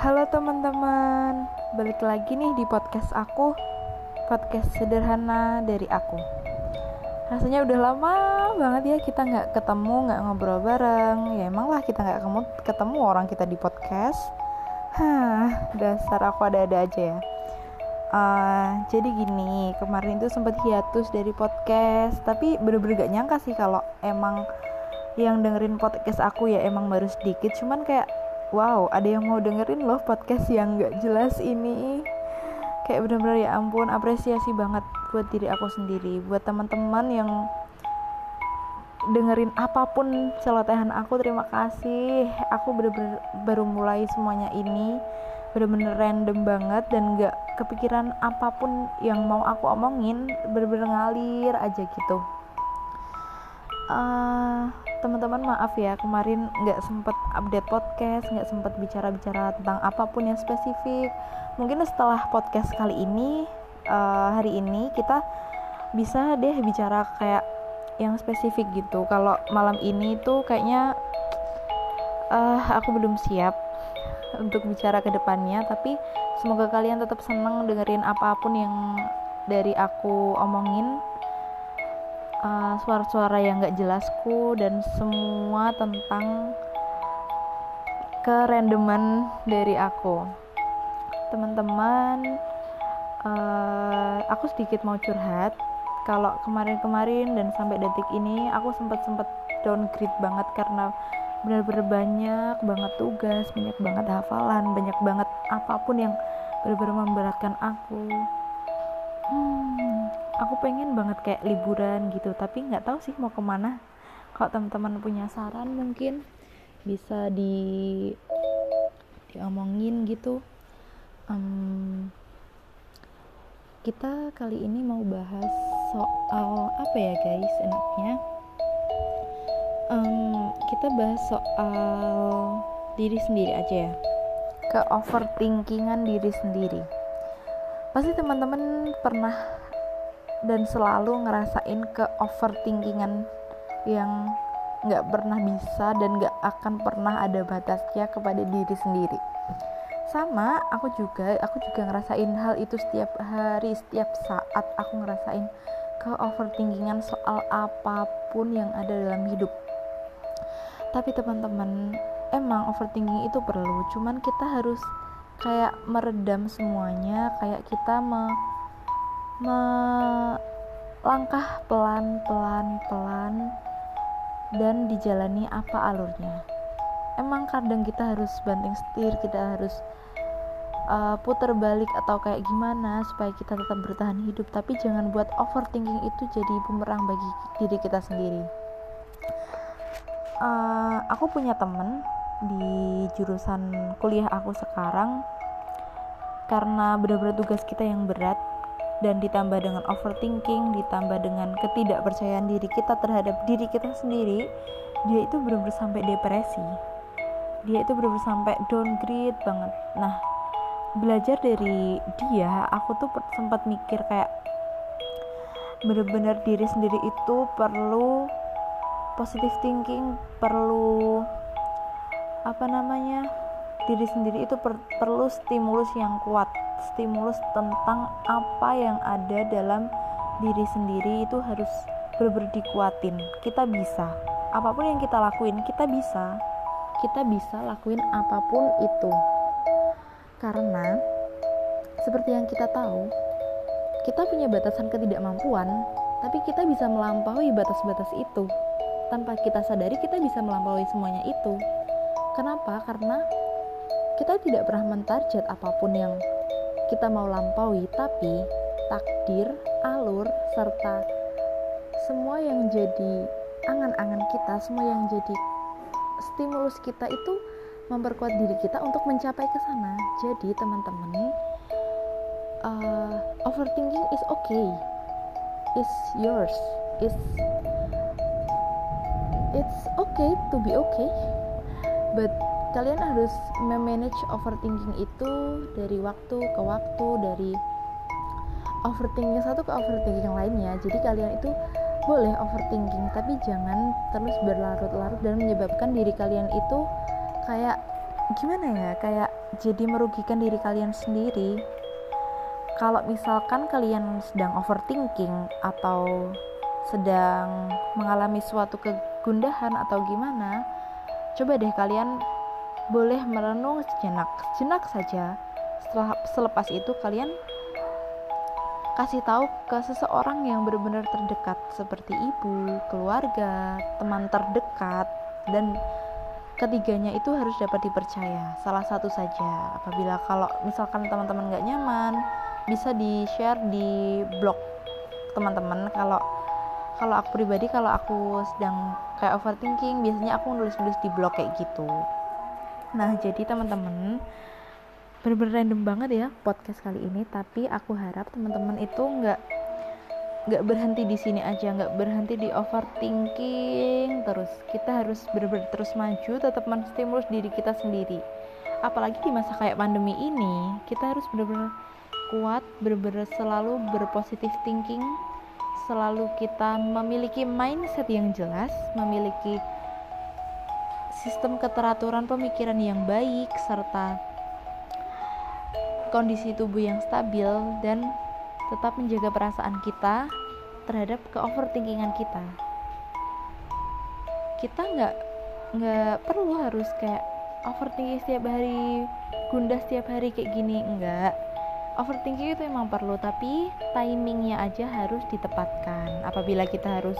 Halo teman-teman, balik lagi nih di podcast aku. Podcast sederhana dari aku. Rasanya udah lama banget ya kita nggak ketemu, nggak ngobrol bareng. Ya emang lah kita nggak ketemu orang kita di podcast. Hah, dasar aku ada-ada aja ya. Uh, Jadi gini, kemarin itu sempat hiatus dari podcast Tapi bener-bener gak nyangka sih kalau emang yang dengerin podcast aku ya emang baru sedikit. Cuman kayak wow ada yang mau dengerin loh podcast yang gak jelas ini. Kayak bener-bener ya ampun apresiasi banget buat diri aku sendiri buat teman-teman yang dengerin apa pun celotehan aku terima kasih. Aku bener-bener baru mulai semuanya ini bener-bener random banget dan gak kepikiran apa pun yang mau aku omongin bener-bener ngalir aja gitu. Uh, teman-teman maaf ya kemarin nggak sempet update podcast nggak sempet bicara-bicara tentang apa pun yang spesifik. Mungkin setelah podcast kali ini uh, hari ini kita bisa deh bicara kayak yang spesifik gitu. Kalau malam ini tuh kayaknya uh, aku belum siap untuk bicara ke depannya tapi semoga kalian tetap seneng dengerin apa pun yang dari aku omongin eh, suara-suara yang gak jelasku dan semua tentang kerandoman dari aku. Teman-teman uh, aku sedikit mau curhat. Kalau kemarin-kemarin dan sampai detik ini aku sempat-sempat downgrade banget karena benar-benar banyak banget tugas banyak banget hafalan banyak banget apa pun yang benar-benar memberatkan aku. Hmm, aku pengen banget kayak liburan gitu tapi nggak tahu sih mau ke mana. Kalau teman-teman punya saran mungkin bisa di diomongin gitu. Um, kita kali ini mau bahas soal apa ya guys enaknya? Um, kita bahas soal diri sendiri aja ya. Ke overthinkingan diri sendiri. Pasti teman-teman pernah dan selalu ngerasain ke overthinkingan yang nggak pernah bisa dan nggak akan pernah ada batasnya kepada diri sendiri. Sama aku juga aku juga ngerasain hal itu setiap hari setiap saat aku ngerasain ke overthinkingan soal apa pun yang ada dalam hidup. Tapi teman-teman emang overthinking itu perlu cuman kita harus kayak meredam semuanya kayak kita me melangkah pelan-pelan pelan dan dijalani apa alurnya. Emang kadang kita harus banting setir kita harus uh, putar balik atau kayak gimana supaya kita tetap bertahan hidup. Tapi jangan buat overthinking itu jadi bumerang bagi diri kita sendiri. Uh, aku punya temen di jurusan kuliah aku sekarang. Karena benar-benar tugas kita yang berat dan ditambah dengan overthinking ditambah dengan ketidakpercayaan diri kita terhadap diri kita sendiri dia itu benar-benar sampai depresi. Dia itu benar-benar sampai downgrade banget. Nah belajar dari dia aku tuh sempat mikir kayak benar-benar diri sendiri itu perlu positive thinking perlu apa namanya diri sendiri itu per perlu stimulus yang kuat. Stimulus tentang apa yang ada dalam diri sendiri itu harus benar-benar dikuatin. Kita bisa. Apa pun yang kita lakuin kita bisa. Kita bisa lakuin apa pun itu. Karena seperti yang kita tahu kita punya batasan ketidakmampuan tapi kita bisa melampaui batas-batas itu. Tanpa kita sadari kita bisa melampaui semuanya itu. Kenapa? Karena kita tidak pernah mentarget apa pun yang kita mau lampaui, tapi takdir, alur, serta semua yang jadi angan-angan kita, semua yang jadi stimulus kita itu memperkuat diri kita untuk mencapai ke sana. Jadi teman-teman, uh, overthinking is okay, is yours, is it's okay to be okay, but kalian harus memanage overthinking itu dari waktu ke waktu dari overthinking satu ke overthinking yang lainnya. Jadi kalian itu boleh overthinking tapi jangan terus berlarut-larut dan menyebabkan diri kalian itu kayak gimana ya kayak jadi merugikan diri kalian sendiri. Kalau misalkan kalian sedang overthinking atau sedang mengalami suatu kegundahan atau gimana coba deh kalian boleh merenung sejenak sejenak saja. Setelah selepas itu kalian kasih tahu ke seseorang yang benar-benar terdekat seperti ibu, keluarga, teman terdekat dan ketiganya itu harus dapat dipercaya salah satu saja. Apabila kalau misalkan teman-teman nggak nyaman bisa di share di blog teman-teman. Kalau kalau aku pribadi kalau aku sedang kayak overthinking biasanya aku nulis-nulis di blog kayak gitu nah jadi teman-teman bener-bener random banget ya podcast kali ini tapi aku harap teman-teman itu nggak nggak berhenti di sini aja nggak berhenti di overthinking terus. Kita harus benar-benar terus maju tetap menstimulus diri kita sendiri. Apalagi di masa kayak pandemi ini kita harus benar-benar kuat benar-benar selalu berpositif thinking. Selalu kita memiliki mindset yang jelas memiliki sistem keteraturan pemikiran yang baik serta kondisi tubuh yang stabil dan tetap menjaga perasaan kita terhadap ke overthinkingan kita. Kita nggak nggak perlu harus kayak overthinking setiap hari gundah setiap hari kayak gini enggak overthinking itu emang perlu tapi timingnya aja harus ditepatkan apabila kita harus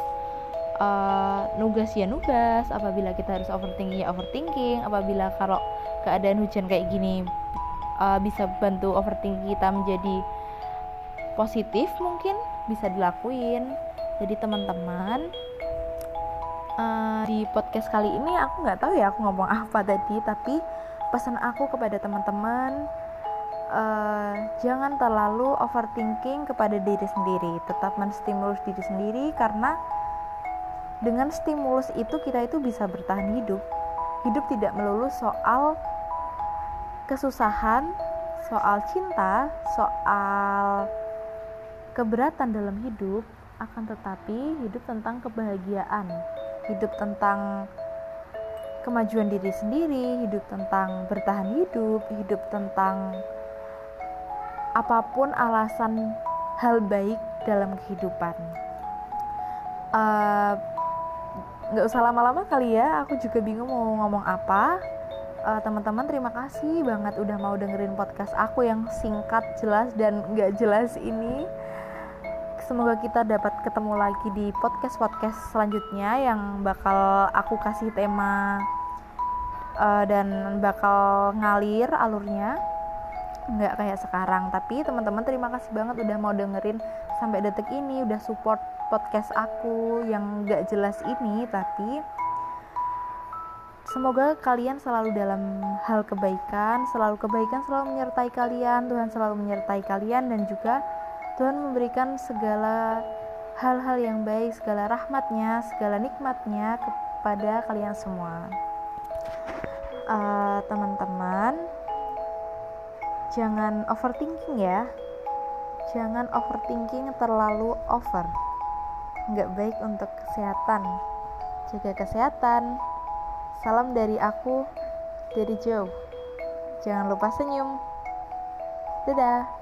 uh, nugas ya nugas. Apabila kita harus overthinking ya overthinking. Apabila kalau keadaan hujan kayak gini uh, bisa bantu overthinking kita menjadi positif mungkin bisa dilakuin. Jadi teman-teman uh, di podcast kali ini aku nggak tahu ya aku ngomong apa tadi tapi pesan aku kepada teman-teman uh, jangan terlalu overthinking kepada diri sendiri. Tetap menstimulus diri sendiri karena dengan stimulus itu kita itu bisa bertahan hidup. Hidup tidak melulu soal kesusahan soal cinta soal keberatan dalam hidup akan tetapi hidup tentang kebahagiaan. Hidup tentang kemajuan diri sendiri hidup tentang bertahan hidup hidup tentang apa pun alasan hal baik dalam kehidupan. Eh, nggak usah lama-lama kali ya aku juga bingung mau ngomong apa. Uh, teman-teman terima kasih banget udah mau dengerin podcast aku yang singkat jelas dan nggak jelas ini. Semoga kita dapat ketemu lagi di podcast podcast selanjutnya yang bakal aku kasih tema uh, dan bakal ngalir alurnya. Nggak kayak sekarang tapi teman-teman terima kasih banget udah mau dengerin sampai detik ini udah support podcast aku yang nggak jelas ini tapi Semoga kalian selalu dalam hal kebaikan, selalu kebaikan selalu menyertai kalian, Tuhan selalu menyertai kalian dan juga Tuhan memberikan segala hal-hal yang baik, segala rahmatnya, segala nikmatnya kepada kalian semua. Uh, teman-teman, jangan overthinking ya. Jangan overthinking terlalu over. Nggak baik untuk kesehatan. Jaga kesehatan, Salam dari aku, dari Joe. Jangan lupa senyum. Dadah.